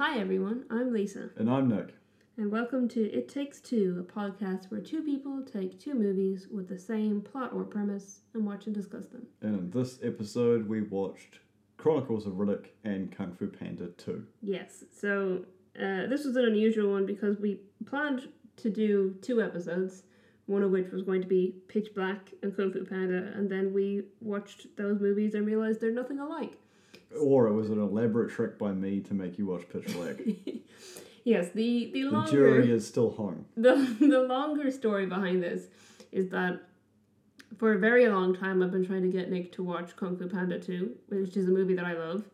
Hi everyone, I'm Lisa, And I'm Nik. and welcome to It Takes Two, a podcast where two people take two movies with the same plot or premise and watch and discuss them. And in this episode, we watched Chronicles of Riddick and Kung Fu Panda 2. Yes, so uh, this was an unusual one because we planned to do two episodes, one of which was going to be Pitch Black and Kung Fu Panda, and then we watched those movies and realized they're nothing alike. Or it was an elaborate trick by me to make you watch Pitch Black. yes, the the longer the jury is still hung. the the longer story behind this is that for a very long time I've been trying to get Nik to watch Kung Fu Panda 2, which is a movie that I love.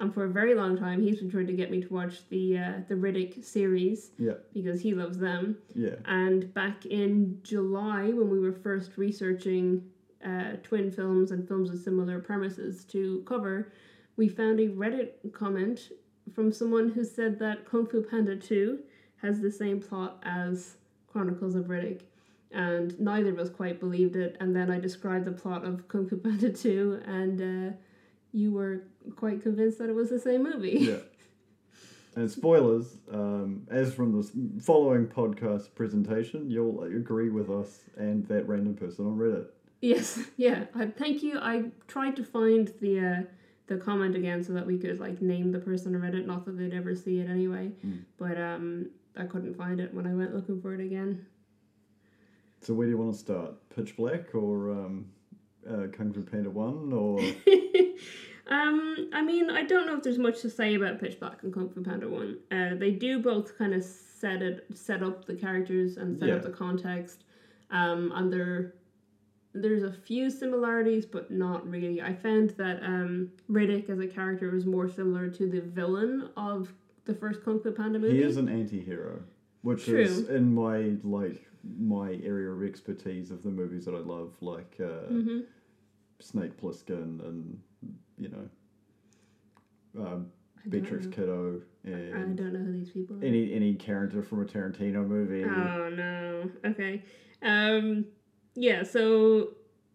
And for a very long time he's been trying to get me to watch the uh, the Riddick series Yeah, because he loves them. yeah. And back in July when we were first researching uh, twin films and films with similar premises to cover, we found a Reddit comment from someone who said that Kung Fu Panda 2 has the same plot as Chronicles of Riddick. And neither of us quite believed it. And then I described the plot of Kung Fu Panda 2, and uh, you were quite convinced that it was the same movie. Yeah. And spoilers, um, as from the following podcast presentation, you'll agree with us and that random person on Reddit. Yes, yeah. I thank you. I tried to find the uh, the comment again so that we could like name the person who read it. Not that they'd ever see it anyway, Mm. but um, I couldn't find it when I went looking for it again. So where do you want to start? Pitch Black or um, uh, Kung Fu Panda 1 or... um, I mean, I don't know if there's much to say about Pitch Black and Kung Fu Panda One. Uh, they do both kind of set it, set up the characters and set up the context. Um, and there, there's a few similarities, but not really. I found that um, Riddick as a character was more similar to the villain of the first Kung Fu Panda movie. He is an anti-hero, which is in my like my area of expertise of the movies that I love, like uh, hmm Snake Plissken and you know um, Beatrix know. Kiddo I don't know who these people are. any any character from a Tarantino movie. Oh no. Okay. Um yeah, so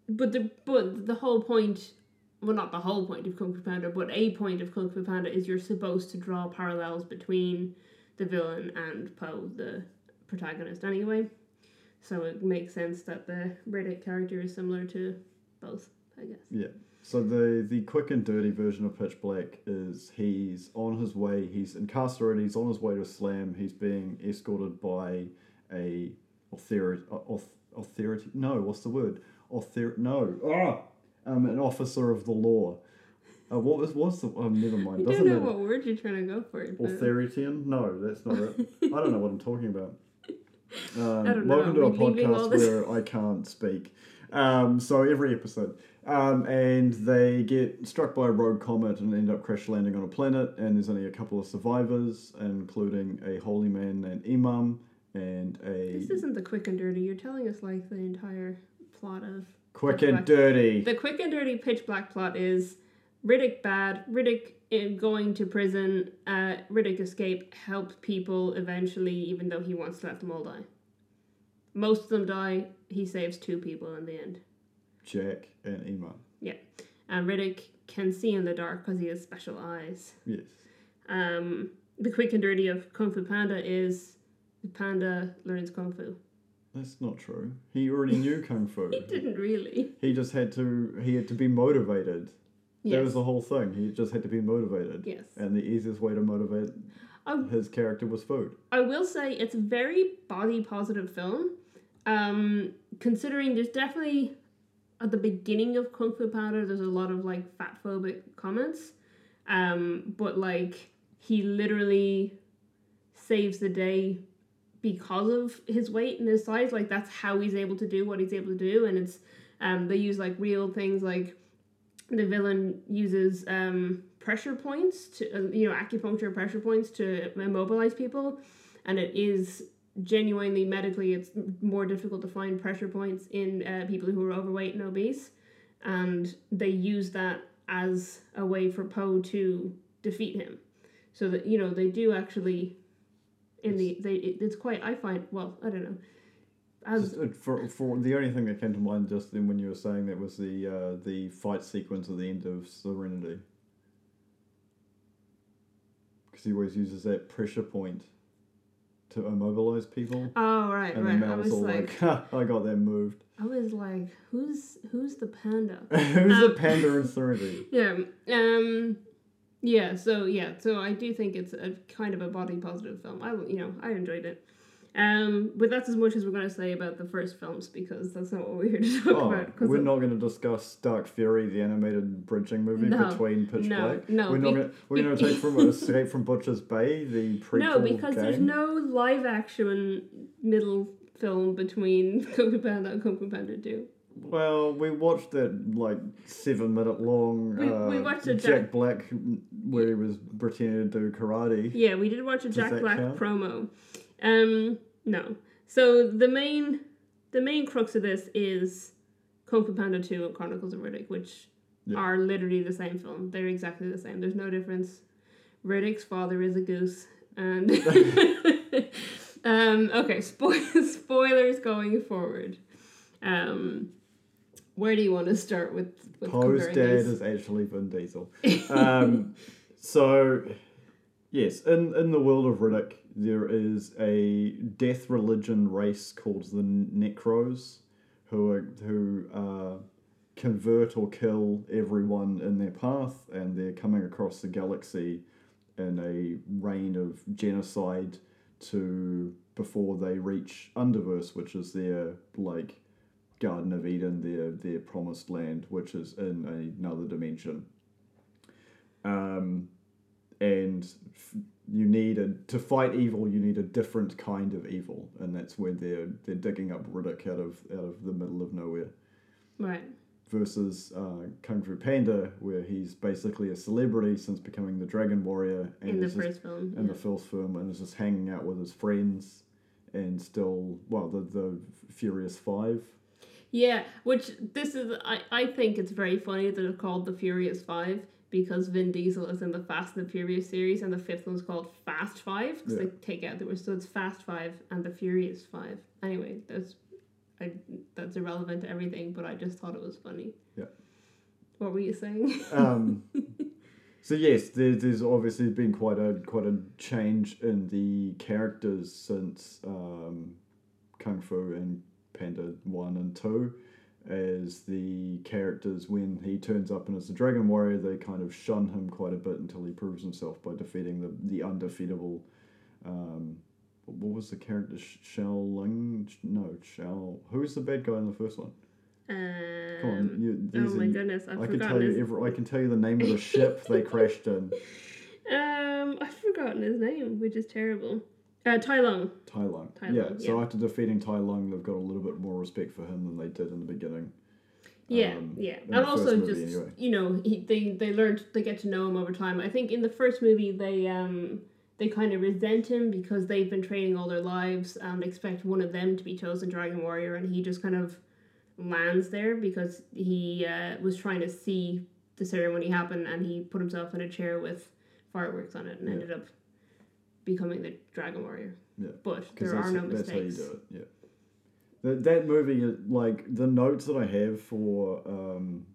but the but the whole point well not the whole point of Kung Fu Panda, but a point of Kung Fu Panda is you're supposed to draw parallels between the villain and Po, the protagonist anyway. So it makes sense that the Riddick character is similar to both, I guess. Yeah. So the the quick and dirty version of Pitch Black is he's on his way. He's incarcerated. He's on his way to Slam. He's being escorted by a authority. Authority? No, what's the word? Author? No. Ah, um, an officer of the law. Uh, what was what's the? Oh, never mind. I Doesn't don't know matter. what word you're trying to go for. but- Authoritarian? No, that's not it. I don't know what I'm talking about. Um, I don't know. welcome to a we leaving all podcast where I can't speak. Um, so every episode, um, and they get struck by a rogue comet and end up crash landing on a planet. And there's only a couple of survivors, including a holy man and imam, and a This isn't the quick and dirty. You're telling us like the entire plot of quick and Black. dirty. The quick and dirty pitch black plot is Riddick bad, Riddick going to prison, uh, Riddick escape, help people eventually, even though he wants to let them all die. Most of them die, he saves two people in the end. Jack and imam. And Riddick can see in the dark because he has special eyes. Yes. Um, the quick and dirty of Kung Fu Panda is the panda learns Kung Fu. That's not true. He already knew kung fu. He didn't really. He just had to. He had to be motivated. That was the whole thing. He just had to be motivated. Yes. And the easiest way to motivate I his character was food. I will say it's a very body positive film. Um, considering there's definitely at the beginning of Kung Fu Panda, there's a lot of like fat phobic comments. Um, but like he literally saves the day because of his weight and his size. Like that's how he's able to do what he's able to do, and it's um they use like real things like the villain uses um pressure points to uh, you know acupuncture pressure points to immobilize people. And it is genuinely medically it's more difficult to find pressure points in uh, people who are overweight and obese. And they use that as a way for Po to defeat him. So that you know they do actually in the they it's quite I find well I don't know as Just, uh, for, for the only thing that came to mind just then when you were saying that was the uh, the fight sequence at the end of Serenity. because he always uses that pressure point to immobilize people. Oh right, And right. then I was like, like, I got that moved. I was like, who's who's the panda? Who's the Um, panda in Serenity? Yeah. Um. Yeah. So yeah. So I do think it's a kind of a body positive film. I you know I enjoyed it. Um. But that's as much as we're gonna say about the first films because that's not what we're here to talk Oh, about. 'cause we're it- not going to discuss Dark Fury, the animated bridging movie No, between Pitch no, Black. no, we're not going. We're going to take from Escape from Butcher's Bay, the prequel No, because there's no live action middle film between Kung Fu Panda and Kung Fu Panda Two. Well, we watched that like seven minute long We- uh, we watched a Jack Jack- Black where he was pretending to do karate. Yeah, we did watch a Jack Black count? promo. Um, no. So the main, the main crux of this is Kung Fu Panda Two and Chronicles of Riddick, which Yeah. are literally the same film. They're exactly the same. There's no difference. Riddick's father is a goose, and um, okay, spo- spoilers going forward. Um, where do you want to start with? with Po's dad these? is actually Vin Diesel. Um, so, yes, in, in the world of Riddick, there is a death religion race called the Necros, who are, who uh, convert or kill everyone in their path, and they're coming across the galaxy in a reign of genocide to before they reach Underverse, which is their like Garden of Eden, their their promised land, which is in another dimension. Um, and f- you need a to fight evil. You need a different kind of evil, and that's where they're they're digging up Riddick out of out of the middle of nowhere. right. Versus uh, Kung Fu Panda, where he's basically a celebrity since becoming the Dragon Warrior, and In the is just- first film, in yeah. the first film, and is just hanging out with his friends, and still well the the Furious Five. Yeah, which this is I, I think it's very funny that it's called the Furious Five because Vin Diesel is in the Fast and the Furious series and the fifth one's called Fast Five because Yeah. they take out the word so it's Fast Five and the Furious Five. Anyway, that's I that's irrelevant to everything, but I just thought it was funny. Yeah. What were you saying? Um, so yes, there, there's obviously been quite a quite a change in the characters since um, Kung Fu and Panda one and two. As the characters, when he turns up and is the Dragon Warrior, they kind of shun him quite a bit until he proves himself by defeating the the undefeatable. Um, what was the character? Sh- Shao Ling? No, Shao. Who's the bad guy in the first one? Um, Come on, you, oh my are- goodness, I've I can tell you every, I can tell you the name of the ship they crashed in. um I've forgotten his name, which is terrible. Uh Tai Lung. Tai Lung. Tai yeah, Lung, so after defeating Tai Lung, they've got a little bit more respect for him than they did in the beginning. Yeah, um, yeah, and also movie just anyway. you know he, they they learned they get to know him over time. I think in the first movie they um they kind of resent him because they've been training all their lives and expect one of them to be chosen Dragon Warrior, and he just kind of lands there because he uh, was trying to see the ceremony happen and he put himself in a chair with fireworks on it and Yeah. ended up becoming the Dragon Warrior. Yeah, But there are that's, no that's how you mistakes. do it. Yeah. That, that movie, is- like the notes that I have for um,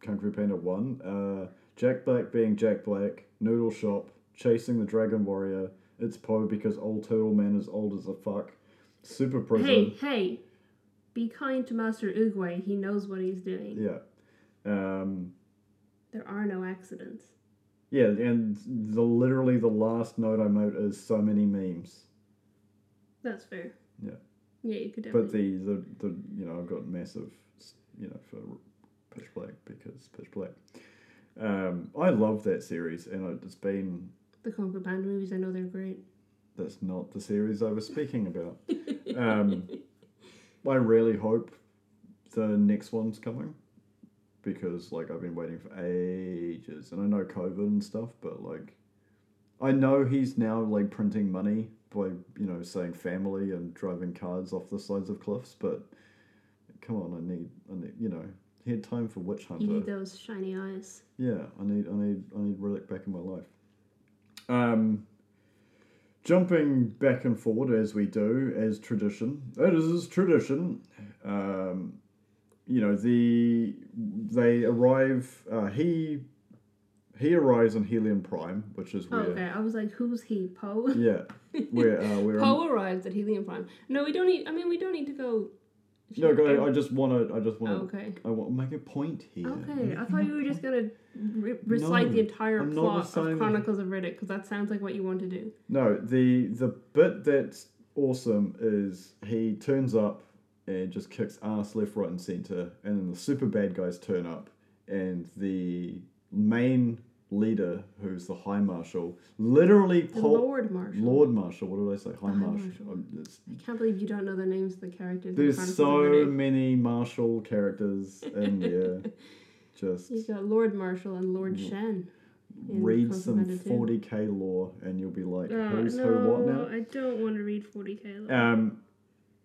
Kung Fu Panda One, uh, Jack Black being Jack Black, Noodle Shop, chasing the Dragon Warrior. It's Po because old Turtle Man is old as a fuck. Super prison. Hey, hey, be kind to Master Oogway. He knows what he's doing. Yeah. Um, There are no accidents. Yeah, and the literally the last note I note is so many memes. That's fair. Yeah. Yeah, you could definitely. But the, the, the you know I've got massive you know for Pitch Black because Pitch Black. Um, I love that series, and it's been The Kung Band movies, I know they're great. that's not the series I was speaking about. um, I really hope the next one's coming because like I've been waiting for ages, and I know COVID and stuff, but like I know he's now like printing money by you know saying family and driving cars off the sides of cliffs, but come on, I need I need you know he had time for Witch Hunter. You need those shiny eyes. Yeah, I need I need I need Relic back in my life. Um jumping back and forward as we do, as tradition. It is tradition. Um you know, the they arrive uh, he he arrives on Helion Prime, which is Oh, where okay. I was like, who's he? Po. yeah, where uh, where Po arrives at Helion Prime. No, we don't need. I mean, we don't need to go. no, go. I just want to. I just Oh, want to. okay. I want make a point here. Okay, I thought you were just gonna re- recite No, the entire I'm plot of Chronicles of Riddick because that sounds like what you want to do. No, the the bit that's awesome is he turns up and just kicks ass left, right, and center, and then the super bad guys turn up, and the main leader, who's the High Marshal, literally The Lord Marshal. Lord Marshal. What did I say? High High Marshal. Marshal. I can't believe you don't know the names of the characters. there's so many Marshal characters in there. Just You've got Lord Marshal and Lord. Shen. read some Commander 40k lore, and you'll be like, Uh, who's no, who, what now? I don't want to read 40k. Lore. Um,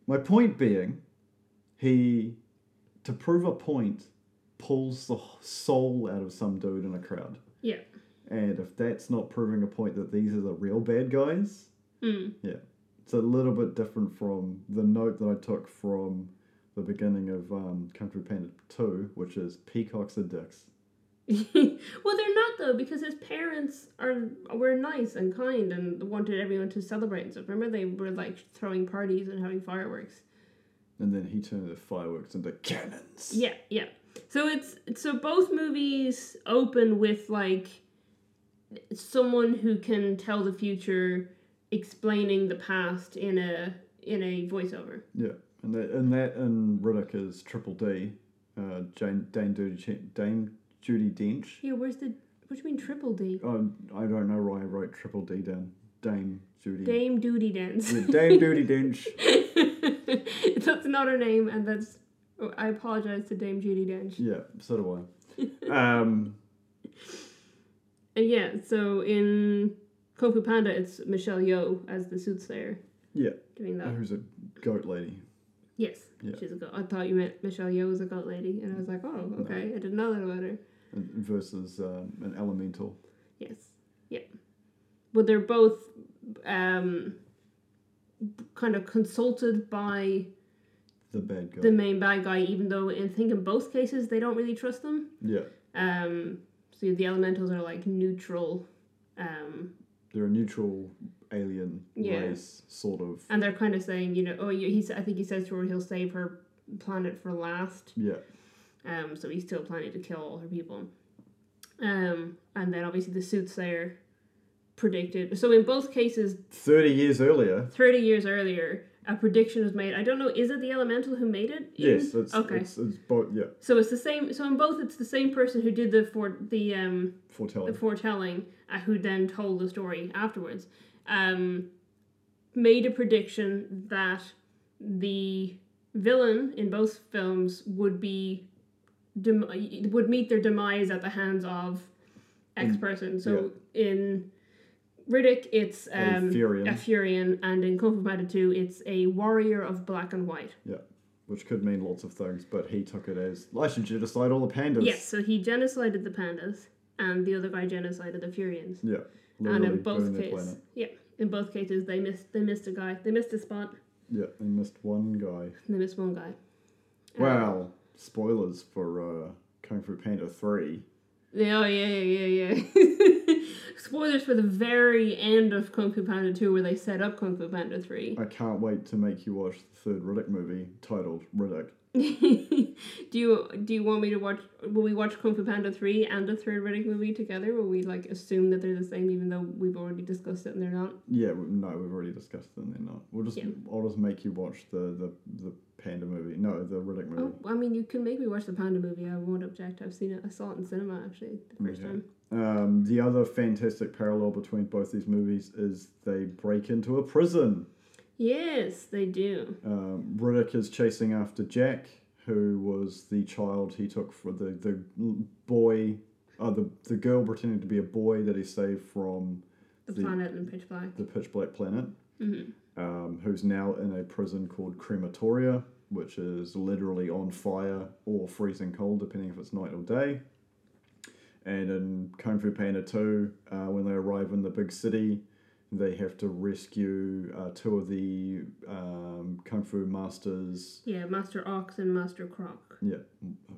my point being, he, to prove a point, pulls the soul out of some dude in a crowd. Yeah. And if that's not proving a point that these are the real bad guys, Mm. it's a little bit different from the note that I took from the beginning of um, Fu Panda 2, which is peacocks are dicks. well, they're not though because his parents are were nice and kind and wanted everyone to celebrate and stuff. Remember, they were like throwing parties and having fireworks. And then he turned the fireworks into cannons. Yeah, yeah. So it's so both movies open with like someone who can tell the future, explaining the past in a in a voiceover. Yeah, and that and that and Riddick is Triple D, uh, Jane Dame Judi Dame Judi Dench. Yeah, where's the what do you mean triple D? Oh, I don't know why I wrote Triple D down. Dame Judi. Dame Duty Dench. Yeah, Dame Duty Dench. that's not her name, and that's. oh, I apologize to Dame Judi Dench. Yeah, so do I. Um, And yeah, so in Kung Fu Panda, it's Michelle Yeoh as the soothsayer. Yeah. Doing that. who's a goat lady? Yes. Yeah. She's a goat. I thought you meant Michelle Yeoh was a goat lady, and I was like, oh, okay, I didn't know that about her. Versus um, an elemental. Yes. Yeah. But they're both um, kind of consulted by The bad guy. the main bad guy, even though I think in both cases they don't really trust them. yeah, Um, so the elementals are like neutral. Um, they're a neutral alien Yeah. race, sort of. and they're kind of saying, you know, oh, he's. I think he says to her he'll save her planet for last. Yeah, Um, so he's still planning to kill all her people. Um, and then obviously the soothsayer predicted. So in both cases, thirty years earlier. thirty years earlier, a prediction was made. I don't know. Is it the elemental who made it? Yes, it's okay. It's, it's both. Yeah, So it's the same. So in both, it's the same person who did the for the um foretelling, the foretelling. uh, who then told the story afterwards, um, made a prediction that the villain in both films would be dem- would meet their demise at the hands of X person. So in Riddick, it's A um, Furyan. a Furyan, and in Kung Fu Panda 2, it's a warrior of black and white. Yeah, which could mean lots of things, but he took it as I should genocide all the pandas. Yes, so he genocided the pandas, and the other guy genocided the Furyans. Yeah. and in both cases, yeah, in both cases they missed they missed a guy. They missed a spot. Yeah, they missed one guy. They missed one guy. Um, Wow. Spoilers for uh, Kung Fu Panda 3. Yeah, oh, yeah, yeah, yeah, yeah. Spoilers for the very end of Kung Fu Panda 2 where they set up Kung Fu Panda 3. I can't wait to make you watch the third Riddick movie titled Riddick. do you do you want me to watch will we watch Kung Fu Panda 3 and the third Riddick movie together? Will we like assume that they're the same even though we've already discussed it and they're not? Yeah, no, we've already discussed it and They're not. We'll just, Yeah. I'll just make you watch the, the, the Panda movie. No, the Riddick movie. Oh, I mean you can make me watch the Panda movie. I won't object. I've seen it. I saw it in cinema actually the first Okay. time. Um, the other fantastic parallel between both these movies is they break into a prison. Yes, they do. Um, Riddick is chasing after Jack, who was the child he took for the the boy, uh, the the girl pretending to be a boy that he saved from The, The- planet in Pitch Black. the pitch black planet. hmm Um, who's now in a prison called Crematoria, which is literally on fire or freezing cold, depending if it's night or day. And in Kung Fu Panda 2, uh, when they arrive in the big city, They have to rescue uh, two of the um, kung fu masters. Yeah, Master Ox and Master Croc. Yeah,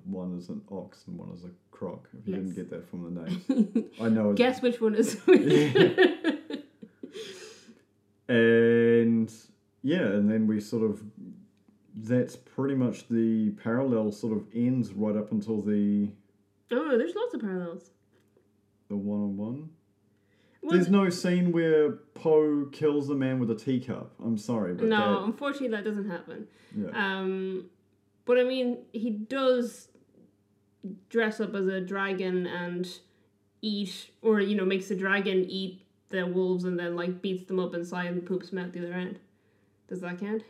one is an ox and one is a croc. If you didn't get that from the name, I know. Guess which one is which. and yeah, and then we sort of. That's pretty much the parallel. Sort of ends right up until the oh, there's lots of parallels. the one on one. There's no scene where Po kills the man with a teacup. I'm sorry, but no, that, unfortunately, that doesn't happen. yeah. Um, but I mean, he does dress up as a dragon and eat, or you know, makes the dragon eat the wolves and then like beats them up inside and poops them out the other end. Does that count?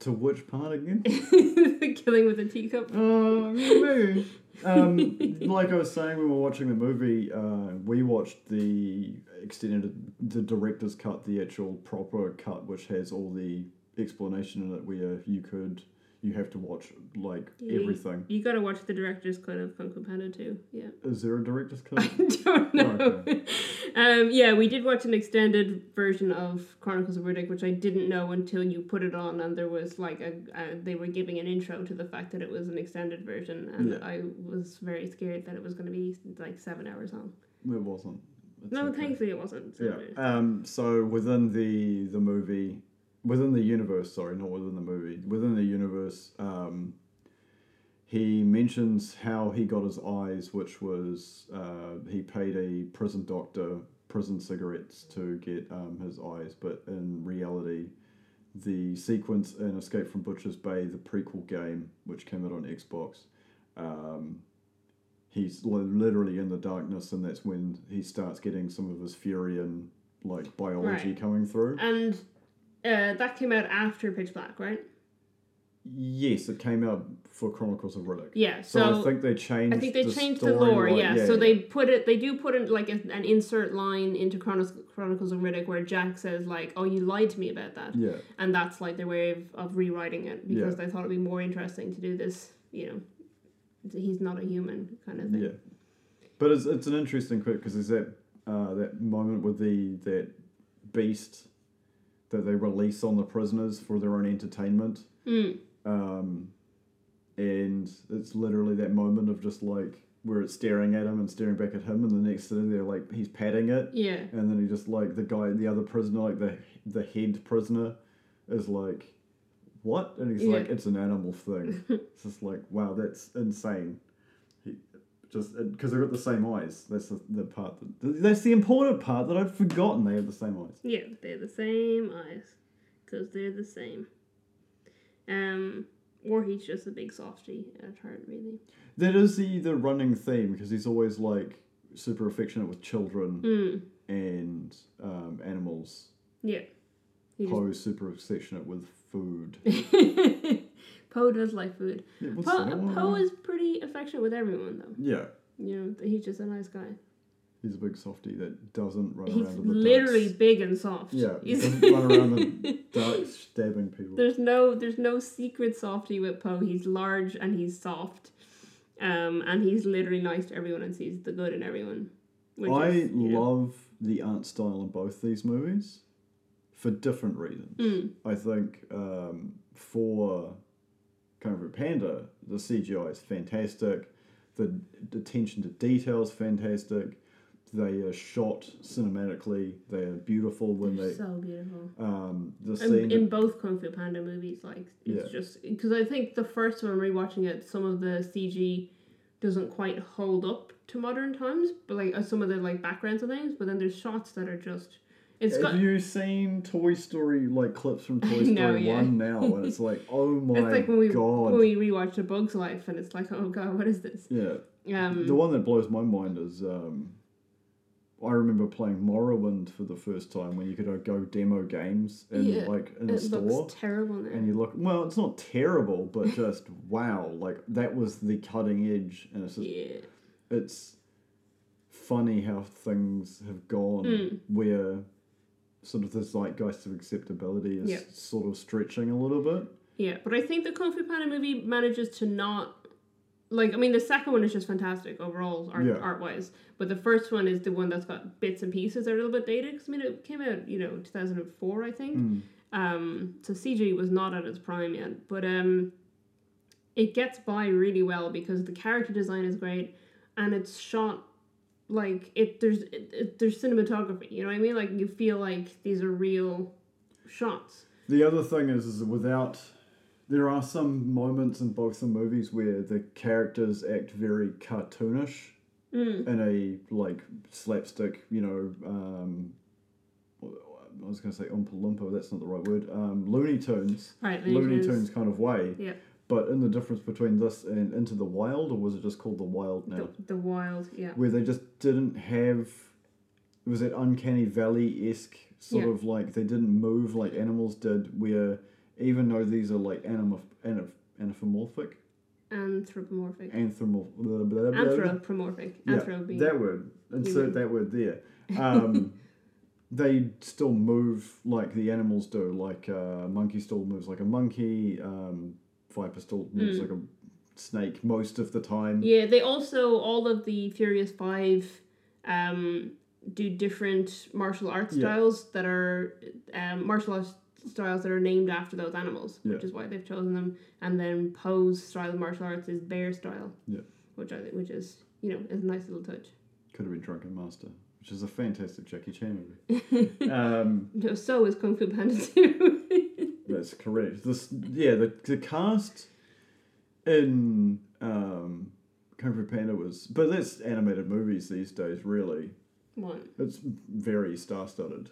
to which part again? Killing with a teacup. Uh, maybe. Um, like I was saying, when we were watching the movie, uh, we watched the extended, the director's cut, the actual proper cut, which has all the explanation in it, where you could, you have to watch like everything. You gotta watch the director's cut of Kung Fu Panda too. Yeah. Is there a director's cut? I don't know. Okay. um, yeah, we did watch an extended version of Chronicles of Riddick, which I didn't know until you put it on, and there was like a, a they were giving an intro to the fact that it was an extended version, and Yeah. I was very scared that it was going to be like seven hours long. it wasn't. It's no, okay. thankfully it wasn't. So Yeah. Um. So within the the movie, within the universe, sorry, not within the movie, within the universe, um, he mentions how he got his eyes, which was uh, he paid a prison doctor prison cigarettes to get um, his eyes, but in reality. The sequence in Escape from Butcher's Bay, the prequel game, which came out on Xbox, um, he's li- literally in the darkness, and that's when he starts getting some of his fury and like biology Right. coming through. And uh, that came out after Pitch Black, right? Yes, it came out for Chronicles of Riddick. Yeah. So, So, I think they changed. I think they the changed the lore, storyline. yeah. So they put it, they do put it like a, an insert line into Chronicles, Chronicles of Riddick where Jack says like, "Oh, you lied to me about that," Yeah, and that's like their way of, of rewriting it because Yeah. they thought it'd be more interesting to do this. You know, he's not a human kind of thing. yeah. But it's, it's an interesting clip because there's that uh, that moment with the that beast that they release on the prisoners for their own entertainment. Mm. um, and it's literally that moment of just like where it's staring at him and staring back at him, and the next thing they're like he's patting it, Yeah. and then he just like the guy, the other prisoner, like the the head prisoner, is like, what? And he's like, it's an animal thing. it's just like, wow, that's insane. Just because they've got the same eyes. That's the, the part that that's the important part that I'd forgotten. They have the same eyes. Yeah, they're the same eyes because they're the same. Um, or he's just a big softy at heart, really. That is the the running theme because he's always like super affectionate with children. Mm. and um, animals. Yeah. Po's super affectionate with food. Po does like food. Yeah, Po? Po is pretty affectionate with everyone, though. Yeah, You know, he's just a nice guy. he's a big softy that doesn't run He's around the literally dark. big and soft. Yeah, he doesn't run around the dark stabbing people. there's no there's no secret softy with Po. He's large and he's soft. Um, and he's literally nice to everyone and sees the good in everyone. I is, you know- love the art style in both these movies for different reasons. Mm. I think um, for Kung Fu Panda, the CGI is fantastic. The attention to detail is fantastic. They are shot cinematically. They are beautiful when They're they. so beautiful. Um, the In, scene. in both Kung Fu Panda movies, like it's Yeah. just because I think the first one rewatching it, some of the CG doesn't quite hold up to modern times, but like uh, some of the like backgrounds and things. But then there's shots that are just it's have got you seen Toy Story like clips from Toy Story know, yeah. One now? And it's like, oh my it's like when we god! when we rewatch A Bug's Life, and it's like, oh god, what is this? yeah, Um, the one that blows my mind is um, I remember playing Morrowind for the first time when you could uh, go demo games in Yeah, like in a it store. looks terrible now. and you look well it's not terrible but just wow like that was the cutting edge and it's just yeah, it's funny how things have gone Mm. where sort of the zeitgeist of acceptability is Yeah. sort of stretching a little bit yeah, but I think the Kung Fu Panda movie manages to not like I mean the second one is just fantastic overall art Yeah. art wise, but the first one is the one that's got bits and pieces that are a little bit dated because I mean it came out you know two thousand and four I think. Mm. Um, so CG was not at its prime yet, but um, it gets by really well because the character design is great, and it's shot like it. There's it, it, there's cinematography. You know what I mean? Like you feel like these are real shots. The other thing is, is without there are some moments in both the movies where the characters act very cartoonish Mm. in a like slapstick, you know. Um, I was going to say Oompa Loompa, that's not the right word. Um, Looney Tunes, Right, Looney Tunes kind of way. Yeah. But in the difference between this and Into the Wild, or was it just called The Wild now? The, the wild, yeah. where they just didn't have it was that uncanny valley esque sort Yeah. of like they didn't move like animals did where even though these are like animo- anif- anthropomorphic Anthropomorphic. blah. Anthropomorphic. Yeah, that word insert that word there um, they still move like the animals do like uh, monkey still moves like a monkey um, viper still moves Mm. like a snake most of the time Yeah, they also all of the Furious Five um, do different martial arts Yeah. styles that are um, martial arts styles that are named after those animals, which is why they've chosen them. And then Po's style of martial arts is bear style, Yeah. which I think which is you know is a nice little touch. could have been drunken master which is a fantastic jackie chan movie um, No, so is Kung Fu Panda Two. That's correct. This yeah, the the cast in um, Kung Fu Panda was, but that's animated movies these days. Really, One. it's very star-studded.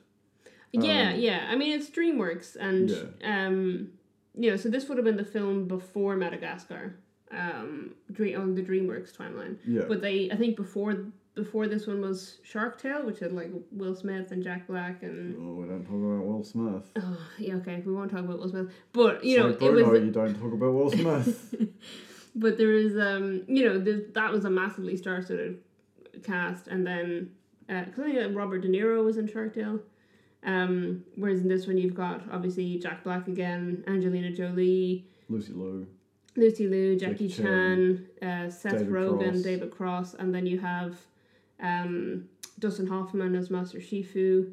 Yeah, Um, yeah. I mean, it's DreamWorks, and Yeah. um, you know, so this would have been the film before Madagascar, um, on the DreamWorks timeline. Yeah, But they, I think, before before this one was Shark Tale, which had like Will Smith and Jack Black and. oh, we don't talk about Will Smith. Oh, yeah, okay. We won't talk about Will Smith, but you know, like it Bruno, was. you don't talk about Will Smith. But there is, um, you know, there, that was a massively star-studded cast, and then because I think Robert De Niro was in Shark Tale. Um, whereas in this one you've got obviously Jack Black again, Angelina Jolie, Lucy Liu. Lucy Liu, Jackie, Jackie Chan, uh, Seth David Rogen, Cross. David Cross, and then you have um, Dustin Hoffman as Master Shifu.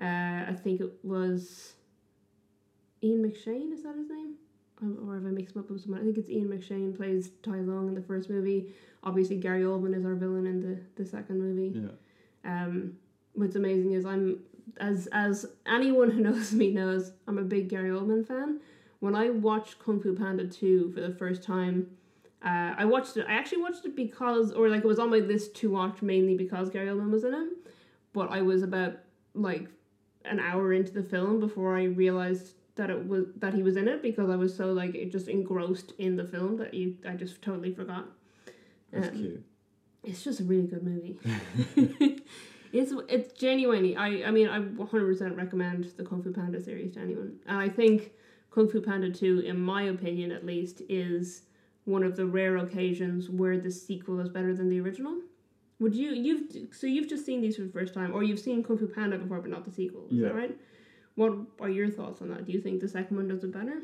Uh, I think it was Ian McShane. Is that his name? Um, Or have I mixed him up with someone? I think it's Ian McShane plays Tai Lung in the first movie. Obviously, Gary Oldman is our villain in the, the second movie. Yeah, Um, what's amazing is I'm as as anyone who knows me knows I'm a big Gary Oldman fan. When I watched Kung Fu Panda two for the first time, uh, I watched it. I actually watched it because, or like it was on my list to watch mainly because Gary Oldman was in it. But I was about like an hour into the film before I realized that it was that he was in it because I was so like just engrossed in the film that you I just totally forgot. that's Um, cute. it's just a really good movie. it's it's genuinely I I mean I one hundred percent recommend the Kung Fu Panda series to anyone, and I think Kung Fu Panda two, in my opinion at least, is one of the rare occasions where the sequel is better than the original. Would you you've so you've just seen these for the first time, or you've seen Kung Fu Panda before, but not the sequel? Is Yeah. that right? What are your thoughts on that? Do you think the second one does it better?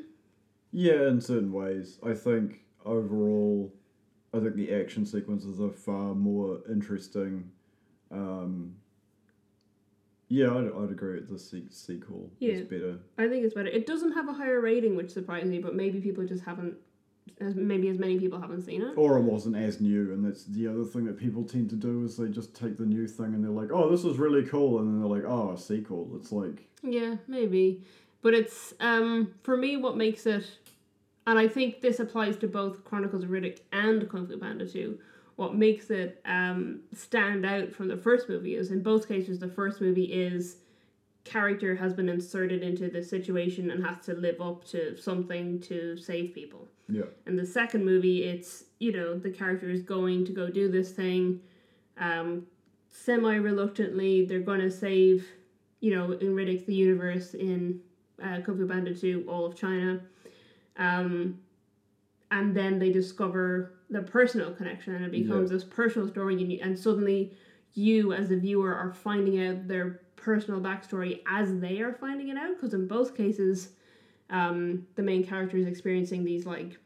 Yeah, in certain ways. I think overall, I think the action sequences are far more interesting. Um, yeah, I'd, I'd agree with the se- sequel Yeah. is better. I think it's better. It doesn't have a higher rating, which surprised me, but maybe people just haven't, as maybe as many people haven't seen it. Or it wasn't as new, and that's the other thing that people tend to do is they just take the new thing and they're like, oh, this is really cool, and then they're like, oh, a sequel. It's like, Yeah, maybe. But it's um for me what makes it and I think this applies to both Chronicles of Riddick and Kung Fu Panda 2. What makes it um stand out from the first movie is in both cases the first movie is character has been inserted into the situation and has to live up to something to save people. yeah, In the second movie, it's you know the character is going to go do this thing, um, semi reluctantly. They're going to save, you know, in Riddick the universe in uh, Kung Fu Panda two, all of China, um, and then they discover the personal connection, and it becomes this personal story, and, you, and suddenly you as a viewer are finding out their personal backstory as they are finding it out because in both cases um, the main character is experiencing these like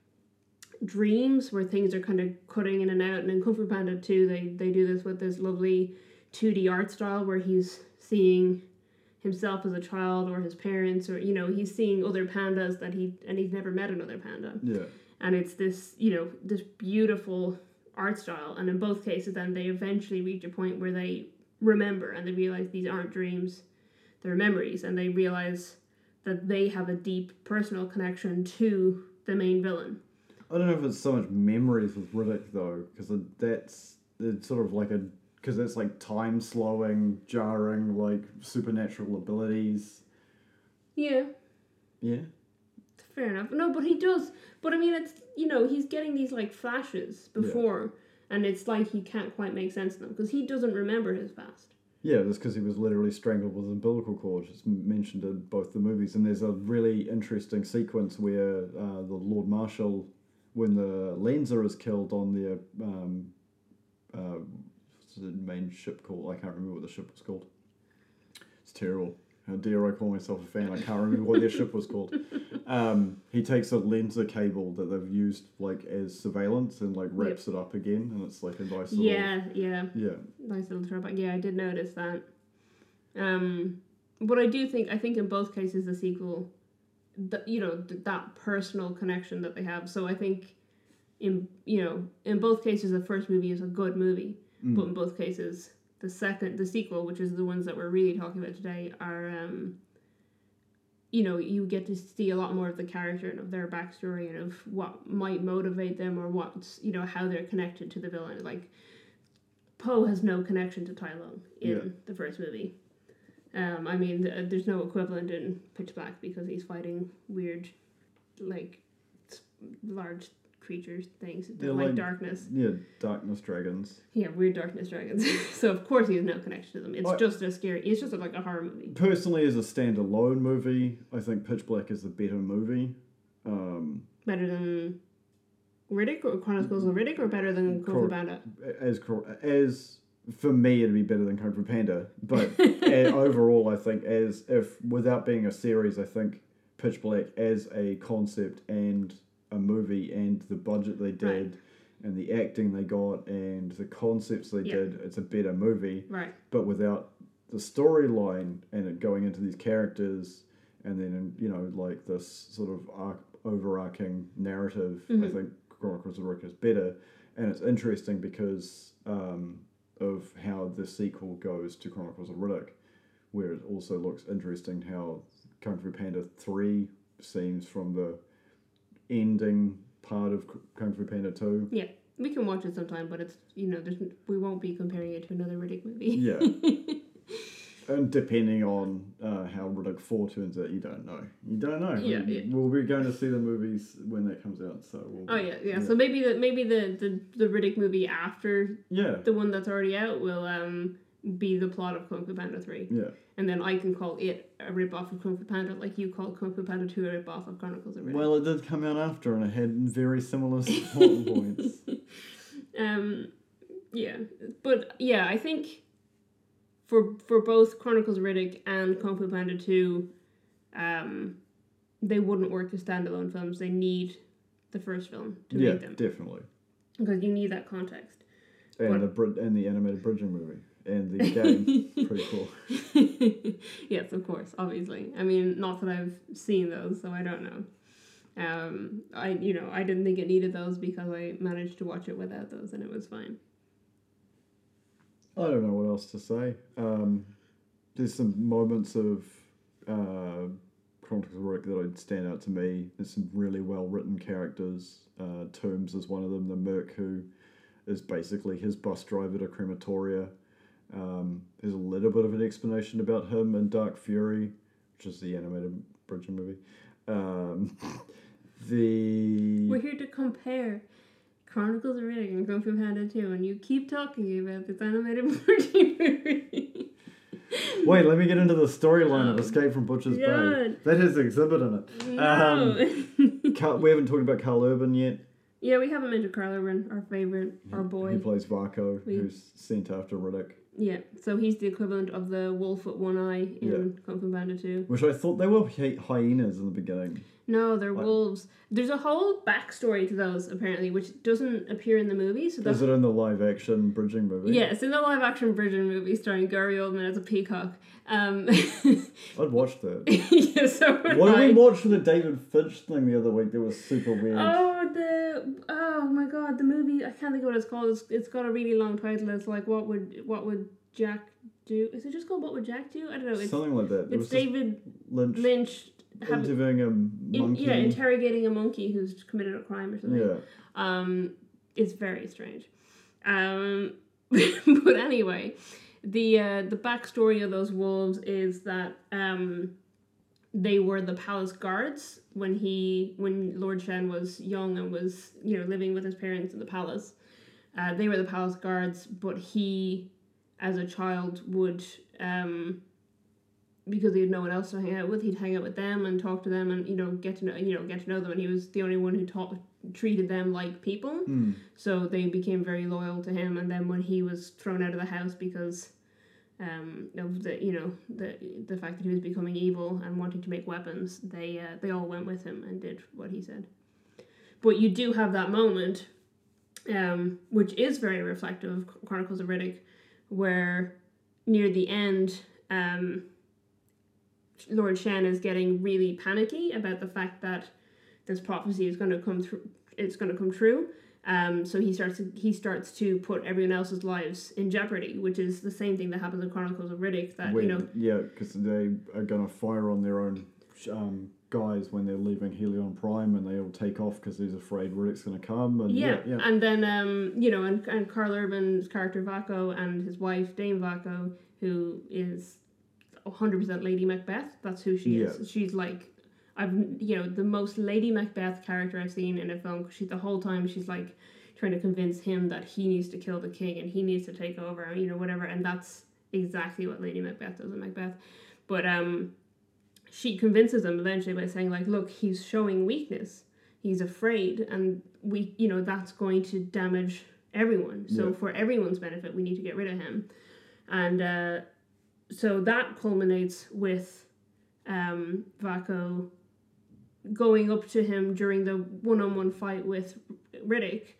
dreams where things are kind of cutting in and out. And in Kung Fu Panda 2, they, they do this with this lovely 2D art style where he's seeing himself as a child or his parents or you know he's seeing other pandas that he and he's never met another panda Yeah. and it's this you know this beautiful art style and in both cases then they eventually reach a point where they remember and they realize these aren't dreams they're memories and they realize that they have a deep personal connection to the main villain I don't know if it's so much memories with Riddick though, because that's it's sort of like a because it's like time slowing, jarring, like supernatural abilities. yeah Yeah. Fair enough no but he does but i mean it's you know he's getting these like flashes Yeah. before and it's like he can't quite make sense of them because he doesn't remember his past Yeah, that's because he was literally strangled with an umbilical cord. It's mentioned in both the movies, and there's a really interesting sequence where uh, the Lord Marshal, when the Lensor is killed on the um, uh, what's the main ship called? I can't remember what the ship was called. It's terrible. How dare I call myself a fan? I can't remember what their ship was called. Um, he takes a Lensor cable that they've used like as surveillance and like wraps it up again, and it's like a nice little yeah yeah yeah nice little throwback yeah i did notice that um but i do think i think in both cases the sequel the, you know th- that personal connection that they have so i think in you know in both cases the first movie is a good movie Mm. but in both cases the second the sequel which is the ones that we're really talking about today are um you know you get to see a lot more of the character and of their backstory and of what might motivate them or what's you know how they're connected to the villain like po has no connection to tai lung in Yeah. the first movie um i mean th- there's no equivalent in pitch black because he's fighting weird like large creatures things that They're like, like- darkness yeah darkness dragons. yeah, weird darkness dragons. so of course he has no connection to them. It's I- just a scary. It's just like a horror movie. Personally, as a standalone movie, I think Pitch Black is the better movie. Um, Better than Riddick or Chronicles of Riddick, or better than Kung Fu Panda. as as for me, it'd be better than Kung Fu Panda. But overall, I think as if without being a series, I think Pitch Black as a concept and a movie and the budget they did. And the acting they got and the concepts they Yeah. did, it's a better movie. Right. but without the storyline and it going into these characters and then you know like this sort of arc, overarching narrative i Mhm. think chronicles of rick is better and it's interesting because um, of how the sequel goes to chronicles of riddick where it also looks interesting how kung fu panda 3 seems from the ending part of kung fu panda 2 Yeah. We can watch it sometime, but it's you know there's we won't be comparing it to another Riddick movie. Yeah. and depending on uh, how Riddick 4 turns out, you don't know. You don't know. Yeah, we, yeah. We'll be going to see the movies when that comes out, so we'll. Oh yeah, yeah. So maybe the maybe the, the the Riddick movie after Yeah. the one that's already out will um be the plot of Kung Fu Panda three, Yeah. And then I can call it a rip off of Kung Fu Panda, like you called Kung Fu Panda two a rip off of Chronicles of Riddick. Well, it did come out after, and it had very similar plot points. Um, yeah, but yeah, I think for for both Chronicles of Riddick and Kung Fu Panda two, um, they wouldn't work as standalone films. They need the first film to yeah, make them definitely. because you need that context. And What? the and the animated bridging movie and the game, pretty cool. yes, of course, obviously. I mean, not that I've seen those, so I don't know. Um, I you know I didn't think it needed those because I managed to watch it without those and it was fine. I don't know what else to say. Um, there's some moments of uh, Chronicles of Rick that would stand out to me. There's some really well written characters. Uh, Toombs is one of them. The Merc who is basically his bus driver to crematoria. Um, there's a little bit of an explanation about him in Dark Fury, which is the animated bridging movie. Um, the We're here to compare Chronicles of Riddick and Kung Fu Panda 2, and you keep talking about this animated version movie. Wait, let me get into the storyline of Oh, Escape from Butcher's Bay. God. That has exhibit in it. No. Karl, we haven't talked about Karl Urban yet. Yeah, we haven't mentioned Karl Urban, our favorite, our boy. He plays Vaako, We- who's sent after Riddick. Yeah, so he's the equivalent of the wolf with one eye in Yeah. Kung Fu Panda 2. Which I thought they were hy- hyenas in the beginning. No, they're What? wolves. There's a whole backstory to those, apparently, which doesn't appear in the movie. So Is it in the live action bridging movie? yeah, it's in the live action Bridget movie starring Gary Oldman as a peacock. Um, I'd watch that. yeah, so I. did we watch for the David Finch thing the other week that was super weird? Oh the oh my god the movie I can't think of what it's called. It's, it's got a really long title. It's like what would what would Jack do? Is it just called What Would Jack Do? I don't know. It's Something like that. It it's David Lynch, Lynch interviewing a in, monkey. yeah interrogating a monkey who's committed a crime or something. Yeah. Um, it's very strange. Um, but anyway, the uh, the backstory of those wolves is that um, they were the palace guards when he when Lord Shen was young and was you know living with his parents in the palace. Uh, they were the palace guards, but he, as a child, would um, because he had no one else to hang out with, he'd hang out with them and talk to them and you know get to know you know get to know them. And he was the only one who taught treated them like people. Hmm. So they became very loyal to him. And then when he was thrown out of the house because um, of the you know the the fact that he was becoming evil and wanting to make weapons, they uh, they all went with him and did what he said. But you do have that moment, um, which is very reflective of Chronicles of Riddick, where near the end, um, Lord Shen is getting really panicky about the fact that this prophecy is going to come through. It's going to come true. Um, so he starts he starts to put everyone else's lives in jeopardy, which is the same thing that happens in Chronicles of Riddick. That you know, yeah, because they are gonna fire on their own um, guys when they're leaving Helion Prime, and they all take off because he's afraid Riddick's gonna come. And yeah, yeah, yeah. and then um, you know, and and Karl Urban's character Vaako and his wife Dame Vaako, who is hundred percent Lady Macbeth. That's who she is. She's like. I've you know the most Lady Macbeth character I've seen in a film. 'cause She the whole time she's like trying to convince him that he needs to kill the king and he needs to take over, you know, whatever. And that's exactly what Lady Macbeth does in Macbeth. But um, she convinces him eventually by saying like, look, he's showing weakness. He's afraid, and we, you know, that's going to damage everyone. So Yeah. for everyone's benefit, we need to get rid of him. And uh, so that culminates with um, Vaako going up to him during the one-on-one fight with Riddick,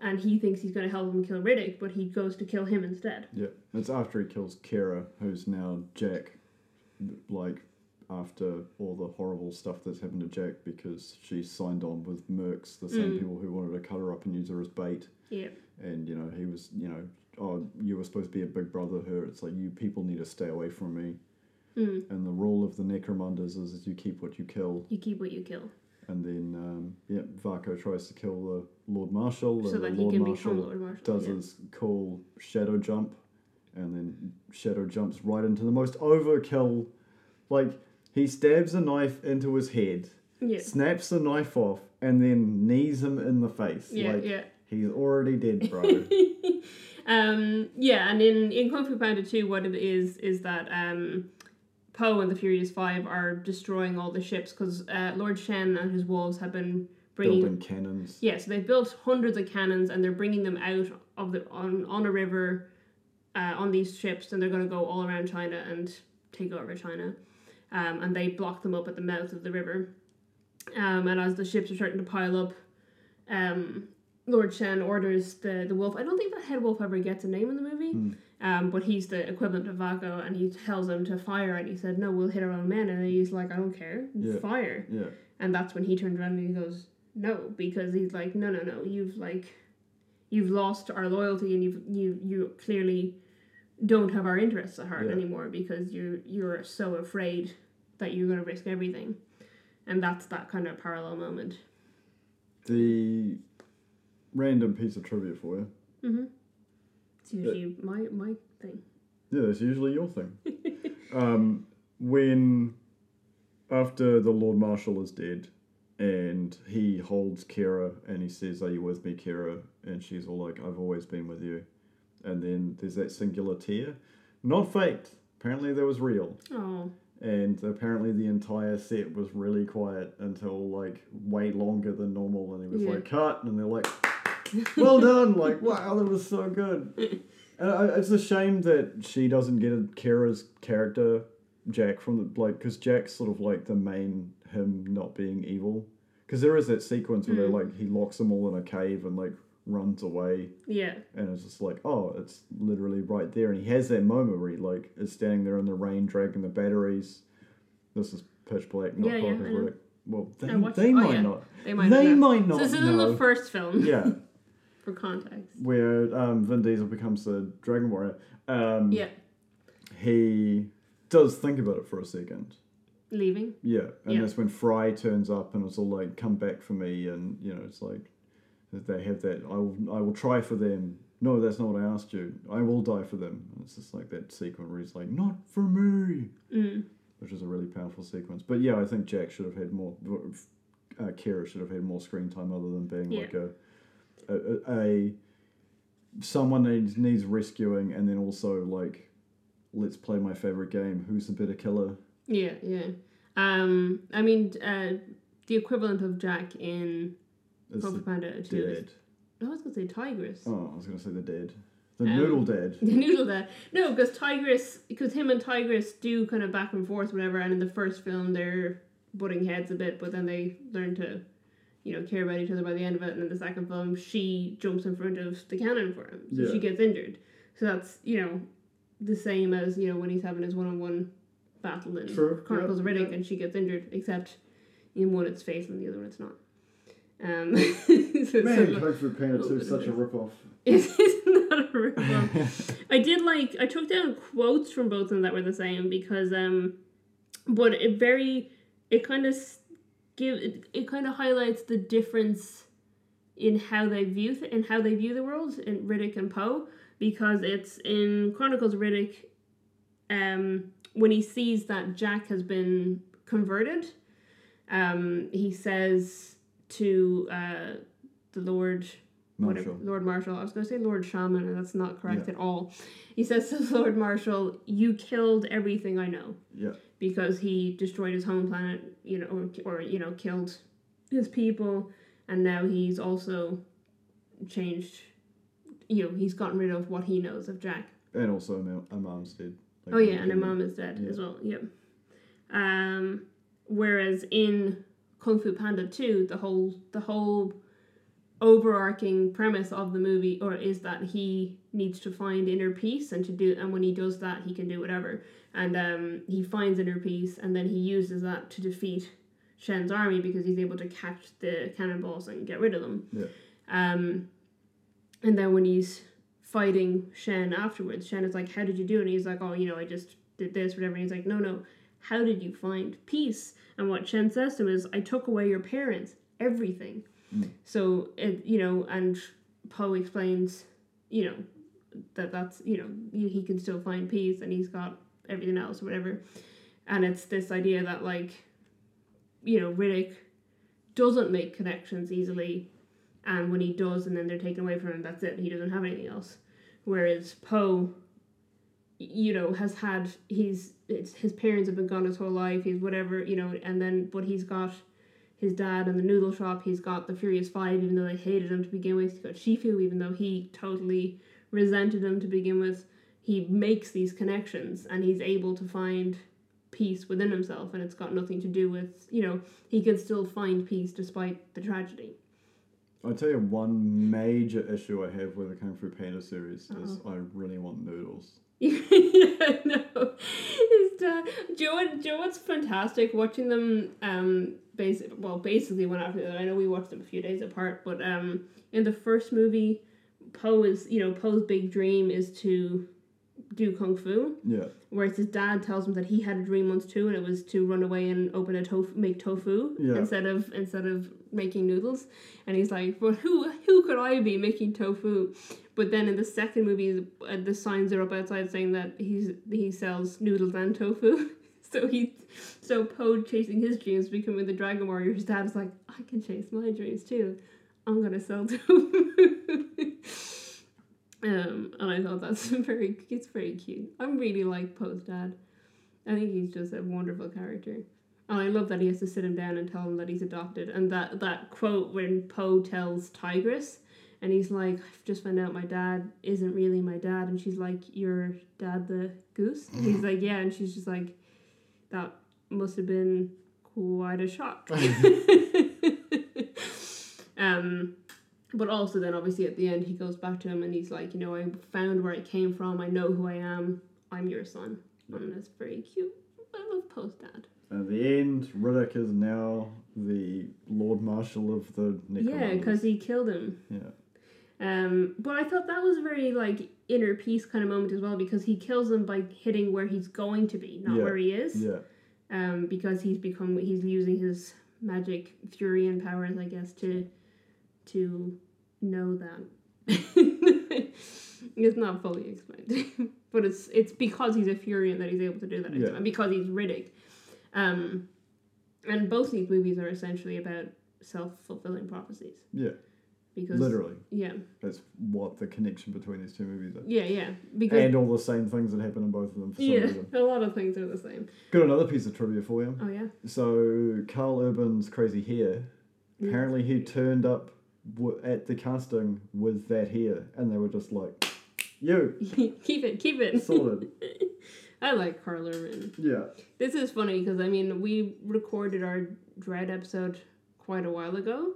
and he thinks he's going to help him kill Riddick, but he goes to kill him instead. Yeah, it's after he kills Kira, who's now Jack. Like after all the horrible stuff that's happened to Jack because she signed on with Mercs, the same Mm. people who wanted to cut her up and use her as bait. Yeah. And you know he was, you know, oh, you were supposed to be a big brother to her. It's like you people need to stay away from me. Mm. And the rule of the Necromongers is you keep what you kill. You keep what you kill, And then, um, yeah, Vaako tries to kill the Lord Marshal, so and that he Lord can Marshal become Lord Marshal. does yeah. his cool shadow jump, and then shadow jumps right into the most overkill. Like he stabs a knife into his head, Yeah. snaps the knife off, and then knees him in the face. Yeah, like yeah. he's already dead, bro. um, yeah, and in, in Kung Fu Panda 2, what it is, is that um, Po and the Furious Five are destroying all the ships because uh, Lord Shen and his wolves have been bringing. Building cannons. Yeah, so they've built hundreds of cannons and they're bringing them out of the on, on a river uh, on these ships and they're going to go all around China and take over China. Um, and they block them up at the mouth of the river. Um, and as the ships are starting to pile up, um, Lord Shen orders the, the wolf. I don't think the head wolf ever gets a name in the movie, Hmm. Um, but he's the equivalent of Vaako, and he tells him to fire. And he said, "No, we'll hit our own men." And he's like, "I don't care, Yeah. fire." Yeah, And that's when he turns around and he goes, "No," because he's like, "No, no, no. You've like, you've lost our loyalty, and you've you you clearly don't have our interests at heart Yeah. anymore because you're you're so afraid that you're going to risk everything." And that's that kind of parallel moment. the random piece of trivia for you. Mm-hmm. It's usually my my thing. Yeah, that's usually your thing. um, when after the Lord Marshal is dead, and he holds Kira and he says, "Are you with me, Kira?" And she's all like, "I've always been with you." And then there's that singular tear, not faked. Apparently, that was real. Oh, and apparently the entire set was really quiet until like way longer than normal, and he was Yeah. like cut, and they're like, well done, like wow, that was so good. And I, it's a shame that she doesn't get a Kira's character Jack from the like because Jack's sort of like the main him not being evil because there is that sequence where Mm. like he locks them all in a cave and like runs away Yeah. and it's just like oh it's literally right there and he has that moment where he like is standing there in the rain dragging the batteries this is pitch black not Yeah, yeah, Chronicles I of know. Riddick. well they, they. Oh, might yeah. not They might they not. might not So this is in know. the first film. yeah For context. where um, Vin Diesel becomes the Dragon Warrior um, Yeah. he does think about it for a second Leaving. Yeah, and Yeah. that's when Fry turns up and it's all like, "Come back for me," and you know, it's like they have that. I will, I will try for them. No, that's not what I asked you. I will die for them. And it's just like that sequence where he's like, "Not for me," Mm. which is a really powerful sequence. But yeah, I think Jack should have had more. Uh, Kira should have had more screen time other than being Yeah. like a, a, a, a someone needs needs rescuing, and then also like, let's play my favorite game. Who's the better killer? Yeah, yeah. Um, I mean, uh, the equivalent of Jack in Is Kung Fu Panda 2 is. dead. I was to say Tigress. Oh, I was gonna say the dead. The Um, noodle dead. The noodle dead. No, because Tigress, because him and Tigress do kind of back and forth, whatever. And in the first film, they're butting heads a bit, but then they learn to, you know, care about each other by the end of it. And in the second film, she jumps in front of the cannon for him, so Yeah. she gets injured. So that's you know, the same as you know when he's having his one-on-one battle in True, Chronicles yeah, of Riddick, yeah. and she gets injured, except in one it's face and the other one it's not. Um, so, Man, so- Fu Panda 2 is such a rip-off. it's not a rip-off. I did like I took down quotes from both of them that were the same because um but it very it kind of give it, it kind of highlights the difference in how they view th- in how they view the world in Riddick and Po because it's in Chronicles of Riddick um when he sees that Jack has been converted um he says to uh the Lord whatever, Marshal. Lord Marshal. I was going to say Lord Shaman, and that's not correct Yeah. at all. He says to Lord Marshal, "You killed everything I know Yeah. Because he destroyed his home planet, you know, or, or you know, killed his people, and now he's also changed. You know, he's gotten rid of what he knows of Jack. And also Am- Imam's dead. Like, Oh yeah, and Imam is dead yeah. as well. Yep. Um, whereas in Kung Fu Panda two, the whole the whole overarching premise of the movie or is that he needs to find inner peace and to do and when he does that he can do whatever. And um he finds inner peace and then he uses that to defeat Shen's army because he's able to catch the cannonballs and get rid of them. Yeah. um and then when he's fighting Shen afterwards Shen is like how did you do it? And he's like oh you know I just did this whatever. And he's like no no. How did you find peace? And what Shen says to him is I took away your parents everything so it you know, and Po explains, you know, that that's you know he can still find peace and he's got everything else or whatever, and it's this idea that like, you know, Riddick doesn't make connections easily, and when he does, and then they're taken away from him, that's it. He doesn't have anything else. Whereas Po, you know, has had he's it's, his parents have been gone his whole life. He's whatever you know, and then but he's got his dad in the noodle shop. He's got the Furious Five, even though they hated him to begin with. He's got Shifu, even though he totally resented him to begin with. He makes these connections and he's able to find peace within himself, and it's got nothing to do with, you know, he can still find peace despite the tragedy. I'll tell you one major issue I have with the Kung Fu Panda series is uh-huh. I really want noodles. yeah, no. His dad, Joe, and- Joe, it's fantastic watching them. Um, basic, well, basically one after the other. I know we watched them a few days apart, but um, in the first movie, Po is, you know, Po's big dream is to do kung fu. Yeah. Whereas his dad tells him that he had a dream once too, and it was to run away and open a tofu, make tofu Yeah. instead of instead of making noodles. And he's like, "But who who could I be making tofu?" But then in the second movie, uh, the signs are up outside saying that he's he sells noodles and tofu. so he, so Po chasing his dreams, becoming the Dragon Warrior. His dad's like, "I can chase my dreams too. I'm gonna sell tofu." Um, and I thought that's very it's very cute. I really like Po's dad. I think he's just a wonderful character. And I love that he has to sit him down and tell him that he's adopted. And that, that quote when Po tells Tigress, and he's like, I've just found out my dad isn't really my dad. And she's like, Your dad, the goose? And he's like, Yeah. And she's just like, That must have been quite a shock. um, but also, then obviously at the end, he goes back to him and he's like, You know, I found where I came from. I know who I am. I'm your son. And that's very cute. I love Po's dad. At the end, Riddick is now the Lord Marshal of the Yeah, because he killed him. Yeah. Um, but I thought that was a very like inner peace kind of moment as well because he kills him by hitting where he's going to be, not Yeah. where he is. Yeah. Um, because he's become he's using his magic fury and powers, I guess, to to know that. it's not fully explained, but it's it's because he's a Furyan that he's able to do that, Yeah. and because he's Riddick. Um, and both these movies are essentially about self fulfilling prophecies. Yeah. Because Literally. yeah, That's what the connection between these two movies are. yeah, yeah. Because And all the same things that happen in both of them for some yeah, reason. a lot of things are the same. Got another piece of trivia for you. Oh yeah. So, Karl Urban's crazy hair, apparently he turned up w- at the casting with that hair, and they were just like, you, keep it, keep it. sorted. I like Karl Urban. yeah. This is funny because I mean we recorded our Dredd episode quite a while ago,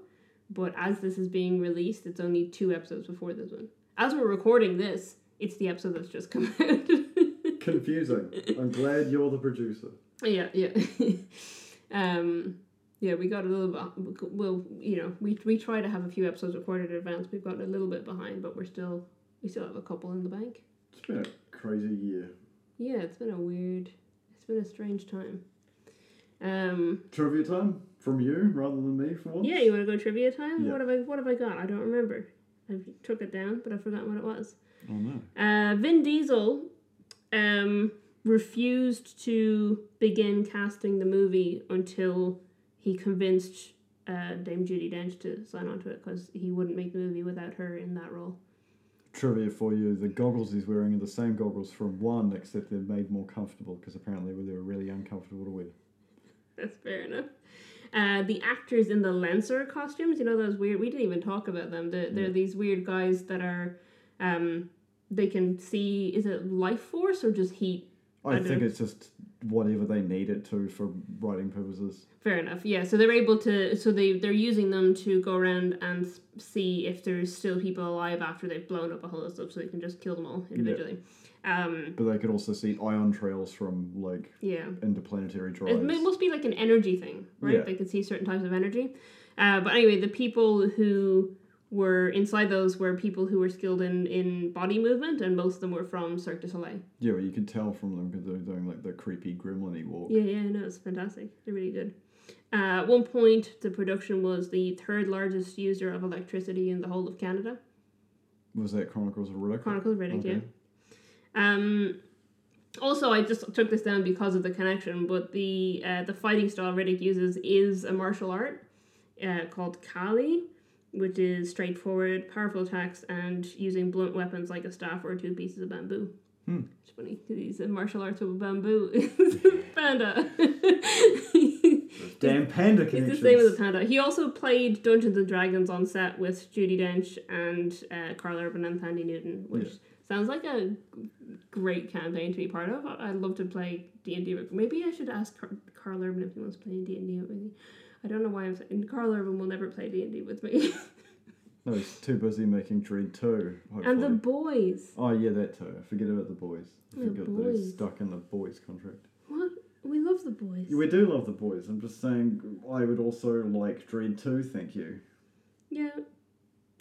but as this is being released, it's only two episodes before this one. As we're recording this, it's the episode that's just come out. Confusing. I'm glad you're the producer. yeah, yeah. um, yeah, we got a little bit. Well, you know, we we try to have a few episodes recorded in advance. We've gotten a little bit behind, but we're still we still have a couple in the bank. It's been a crazy year. Yeah, it's been a weird, it's been a strange time. Um, Trivia time from you rather than me for once. yeah, you want to go trivia time? Yeah. What have I What have I got? I don't remember. I took it down, but I forgot what it was. Oh no. Uh, Vin Diesel, um, refused to begin casting the movie until he convinced uh, Dame Judi Dench to sign on to it because he wouldn't make the movie without her in that role. Trivia for you: the goggles he's wearing are the same goggles from one, except they're made more comfortable because apparently they were really uncomfortable to wear. That's fair enough. Uh, the actors in the Lensor costumes, you know those weird. We didn't even talk about them. They're, they're Yeah. these weird guys that are, um, they can see. Is it life force or just heat? I, I think it's just whatever they need it to for writing purposes. Fair enough. Yeah. So they're able to. So they they're using them to go around and see if there's still people alive after they've blown up a whole lot of stuff, so they can just kill them all individually. Um. But they could also see ion trails from like Yeah. interplanetary trails. It must be like an energy thing, right? Yeah. They could see certain types of energy. Uh, but anyway, the people who were inside those were people who were skilled in, in body movement, and most of them were from Cirque du Soleil. Yeah, but you could tell from them because they're doing like the creepy gremlin walk. Yeah, yeah, no, it's fantastic. They're really good. Uh, at one point, the production was the third largest user of electricity in the whole of Canada. Was that Chronicles of Riddick? Chronicles of Riddick, Okay. yeah. Um, also, I just took this down because of the connection, but the uh, the fighting style Riddick uses is a martial art uh, called Kali, which is straightforward, powerful attacks, and using blunt weapons like a staff or two pieces of bamboo. Hmm. It's funny, because he's a martial arts with bamboo. Panda. Damn panda It's the same as a panda. He also played Dungeons and Dragons on set with Judi Dench and uh, Karl Urban and Thandie Newton, which Yeah. sounds like a great campaign to be part of. I'd love to play D and D. Maybe I should ask Car- Karl Urban if he wants to play D and D with me. I don't know why I'm saying Karl Urban will never play D and D with me. No, he's too busy making Dredd 2, hopefully. and the boys. Oh, yeah, that too. Forget about the boys. I The that he's boys. stuck in the boys contract. What? We love the boys. We do love the boys. I'm just saying, I would also like Dredd 2, thank you. Yeah.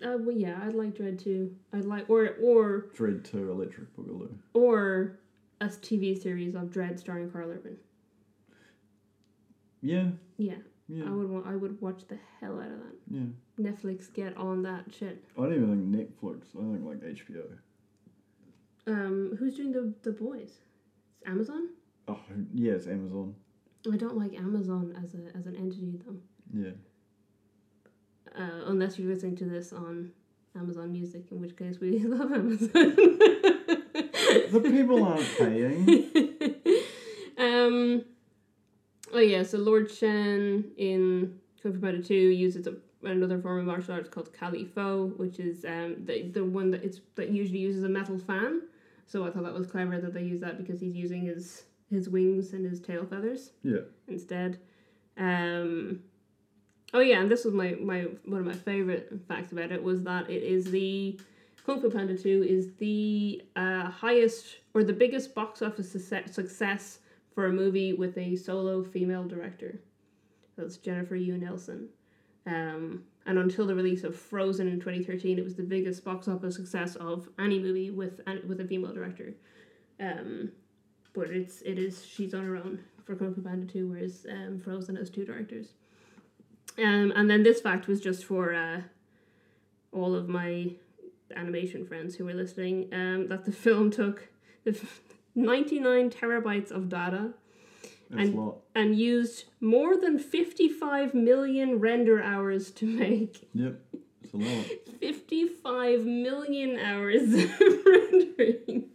Uh, well, yeah, I'd like Dredd Two. I'd like, or or Dredd 2 Electric Boogaloo. or a TV series of Dredd starring Karl Urban. Yeah, Yeah, yeah, I would want. I would watch the hell out of that. yeah. Netflix, get on that shit. I don't even think Netflix. I think like HBO. Um, who's doing the the boys? It's Amazon. Oh, yeah, it's Amazon. I don't like Amazon as a as an entity though. Yeah. Uh, unless you're listening to this on Amazon Music, in which case we love Amazon. The people aren't paying. Um. Oh yeah, so Lord Shen in Kung Fu Panda Two uses a, another form of martial arts called Kali Fo, which is um the the one that it's that usually uses a metal fan. So I thought that was clever that they use that because he's using his his wings and his tail feathers Yeah. instead. Um. Oh yeah, and this was my my one of my favorite facts about it was that it is the Kung Fu Panda Two is the uh, highest or the biggest box office success success for a movie with a solo female director. That's Jennifer Yuh Nelson. Um, and until the release of Frozen in 2013, it was the biggest box office success of any movie with with a female director. Um, but it's it is she's on her own for Kung Fu Panda 2, whereas um, Frozen has two directors. Um, and then this fact was just for uh, all of my animation friends who were listening um, that the film took the 99 terabytes of data That's And- and used more than 55 million render hours to make. Yep. It's a lot. 55 million hours of rendering.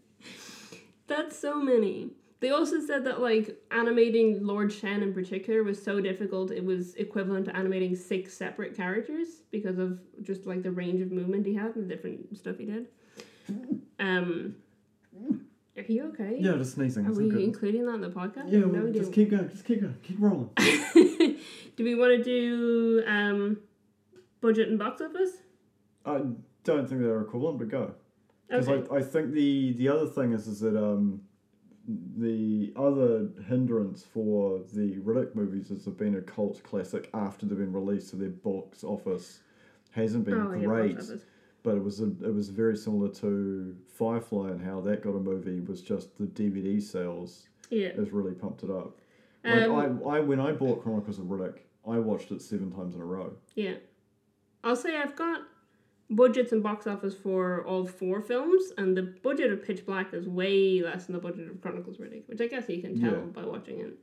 That's so many. They also said that like animating Lord Shen in particular was so difficult it was equivalent to animating six separate characters because of just like the range of movement he had and the different stuff he did. Um Are you okay? Yeah, just sneezing. Are It's we good. including that in the podcast? Yeah, No, well, we just keep going. Just keep going. Keep rolling. do we want to do um, budget and box office? I don't think they're equivalent, but go. Because Okay. I, I think the the other thing is is that um the other hindrance for the Riddick movies is they've been a cult classic after they've been released, so their box office hasn't been Oh, yeah, great. office. But it was a, it was very similar to Firefly and how that got a movie was just the DVD sales Yeah. has really pumped it up. Like Um, I, I when I bought Chronicles of Riddick, I watched it seven times in a row. Yeah. I'll say I've got budgets and box office for all four films, and the budget of Pitch Black is way less than the budget of Chronicles of Riddick, which I guess you can tell Yeah. by watching it.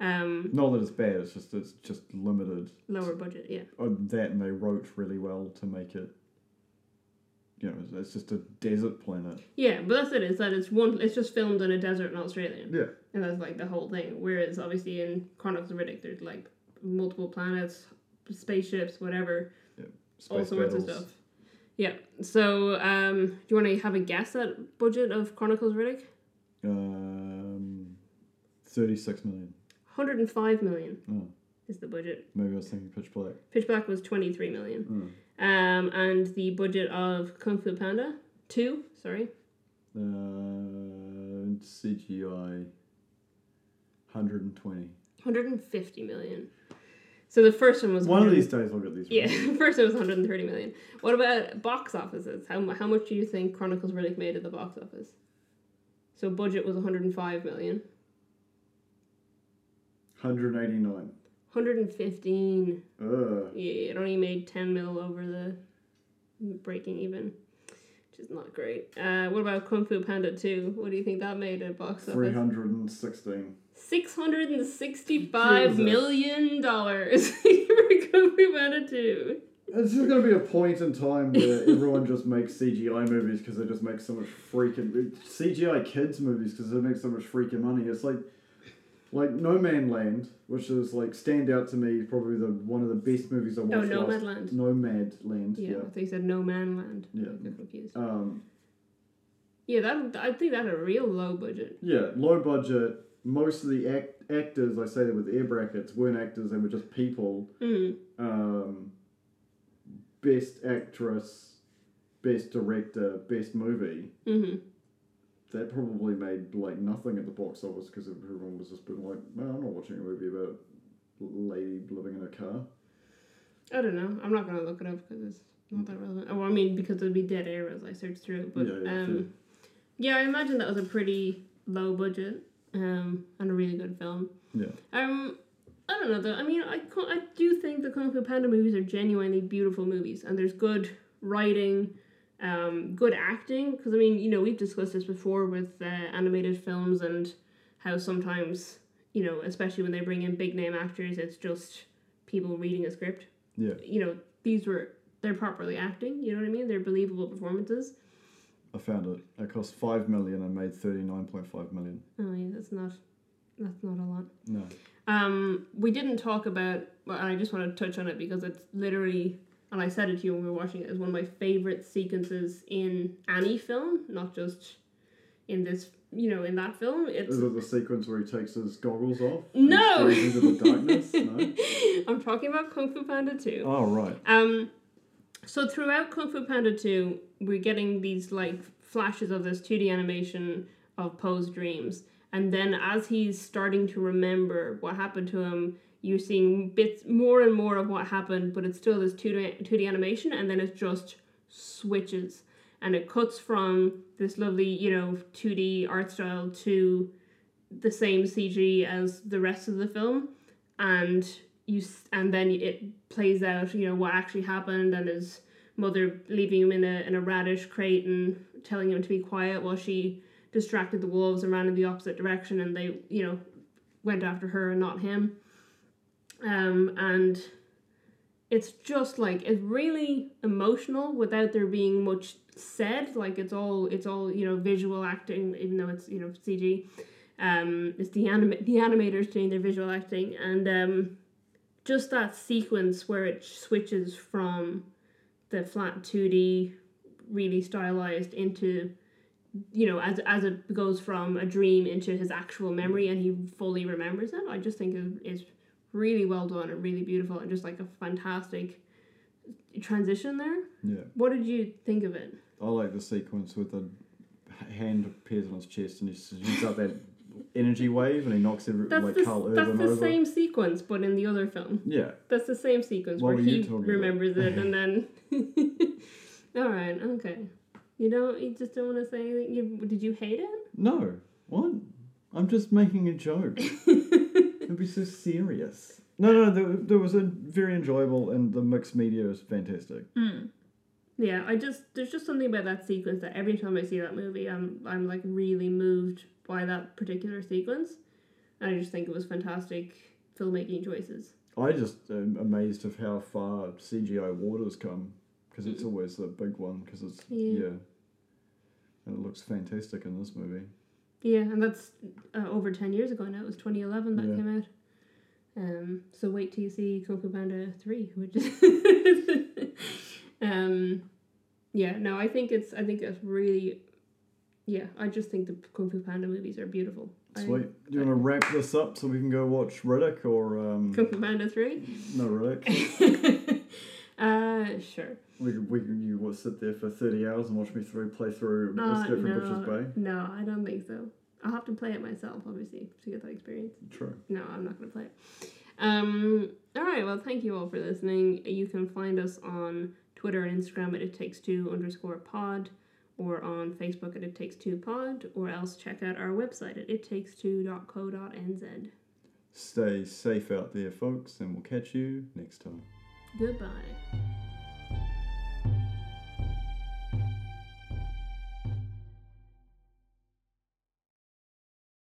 Um, Not that it's bad, it's just it's just limited. lower budget, yeah. That and they wrote really well to make it. You know, it's, it's just a desert planet. Yeah, but that's it. Is that it's one? It's just filmed in a desert in Australia, Yeah. and that's like the whole thing. Whereas obviously in Chronicles of Riddick, there's like multiple planets, spaceships, whatever, Space all sorts battles. of stuff. Yeah. So, um, do you want to have a guess at budget of Chronicles of Riddick? Um, thirty-six million. 105 million Oh, is the budget. maybe I was thinking Pitch Black. Pitch Black was 23 million. Mm. Um, and the budget of Kung Fu Panda 2, sorry, Uh, CGI. Hundred and twenty. 150 million. So the first one was One of these days I'll get these. Yeah, right. first it was 130 million. What about box offices? How, how much do you think Chronicles Riddick made at the box office? So budget was 105 million. Hundred eighty-nine. 115. Ugh. Yeah, it only made 10 mil over the breaking even, which is not great. Uh, what about Kung Fu Panda 2? What do you think that made at box office? 316. 665 Jesus. million dollars for Kung Fu Panda 2. It's just gonna be a point in time where everyone just makes CGI movies because they just make so much freaking CGI kids movies because they make so much freaking money. It's like, like No Man Land, which is like stand out to me probably the one of the best movies I watched. Oh, last- Nomadland. Nomad Land. Yeah, Yeah. I thought you said No Man Land. Yeah. I got confused. Um, Yeah, that I think that had a real low budget. yeah, low budget. Most of the act- actors, I say that with air brackets, weren't actors. They were just people. Mm. um, best actress, best director, best movie. hmm That probably made like nothing at the box office because everyone was just been like, "Man, I'm not watching a movie about a lady living in a car." I don't know. I'm not gonna look it up because it's not that relevant. Oh, I mean because it'd be dead air as I search through it. But Yeah, yeah, um, yeah, I imagine that was a pretty low budget um and a really good film. Yeah, Um, I don't know though. I mean, I I do think the Kung Fu Panda movies are genuinely beautiful movies, and there's good writing, um, good acting. Because I mean, you know, we've discussed this before with uh, animated films and how sometimes, you know, especially when they bring in big name actors, it's just people reading a script. yeah. You know, these were they're properly acting. You know what I mean? They're believable performances. I found it. It cost five million and made thirty nine point five million. Oh yeah, that's not That's not a lot. No. Um, we didn't talk about, well, I just want to touch on it because it's literally, and I said it to you when we were watching it, is one of my favorite sequences in any film, not just in this, you know, in that film. It's Is it the sequence where he takes his goggles off? No. Into the darkness? No. I'm talking about Kung Fu Panda 2. Oh right. Um, so throughout Kung Fu Panda 2, we're getting these like flashes of this 2D animation of Po's dreams. And then as he's starting to remember what happened to him, you're seeing bits more and more of what happened, but it's still this 2D, 2D animation, and then it just switches. And it cuts from this lovely, you know, 2D art style to the same CG as the rest of the film. And you and then it plays out, you know, what actually happened and his mother leaving him in a in a radish crate and telling him to be quiet while she distracted the wolves and ran in the opposite direction and they, you know, went after her and not him. Um and it's just like it's really emotional without there being much said. Like it's all it's all, you know, visual acting, even though it's, you know, CG. Um it's the anim- the animators doing their visual acting and um just that sequence where it switches from the flat 2D really stylized into you know as as it goes from a dream into his actual memory and he fully remembers it I just think is is really well done and really beautiful and just like a fantastic transition there Yeah. what did you think of it I like the sequence with the hand appears on his chest and he shoots out that energy wave and he knocks every, that's like the, Carl that's the over. same sequence but in the other film Yeah. That's the same sequence What where he talking about? remembers it and then. All right, okay. You don't. You just don't want to say anything. You, did you hate it? No. What? I'm just making a joke. It'd be so serious. No, no, there, there was a very enjoyable and the mixed media is fantastic. Hmm. Yeah, I just there's just something about that sequence that every time I see that movie, I'm I'm like really moved by that particular sequence, and I just think it was fantastic filmmaking choices. I just am amazed of how far CGI water's come because it's mm. always the big one because it's Yeah. yeah. and it looks fantastic in this movie. Yeah, and that's uh, over ten years ago now. It was 2011 that Yeah. came out. Um, so wait till you see Kung Fu Panda three, which is, um, yeah. No, I think it's I think it's really, yeah. I just think the Kung Fu Panda movies are beautiful. I- Sweet. Do you want to wrap this up so we can go watch Riddick or um Kung Fu Panda three. no Riddick? uh, sure. we could, we could, you will sit there for thirty hours and watch me through play through Uh, Escape from no, Butcher's Bay. no, I don't think so. I'll have to play it myself, obviously, to get that experience. True. No, I'm not going to play it. Um, all right, well, thank you all for listening. You can find us on Twitter and Instagram at it takes two underscore pod, or on Facebook at it takes two pod, or else check out our website at it takes two.co.nz. Stay safe out there, folks, and we'll catch you next time. Goodbye.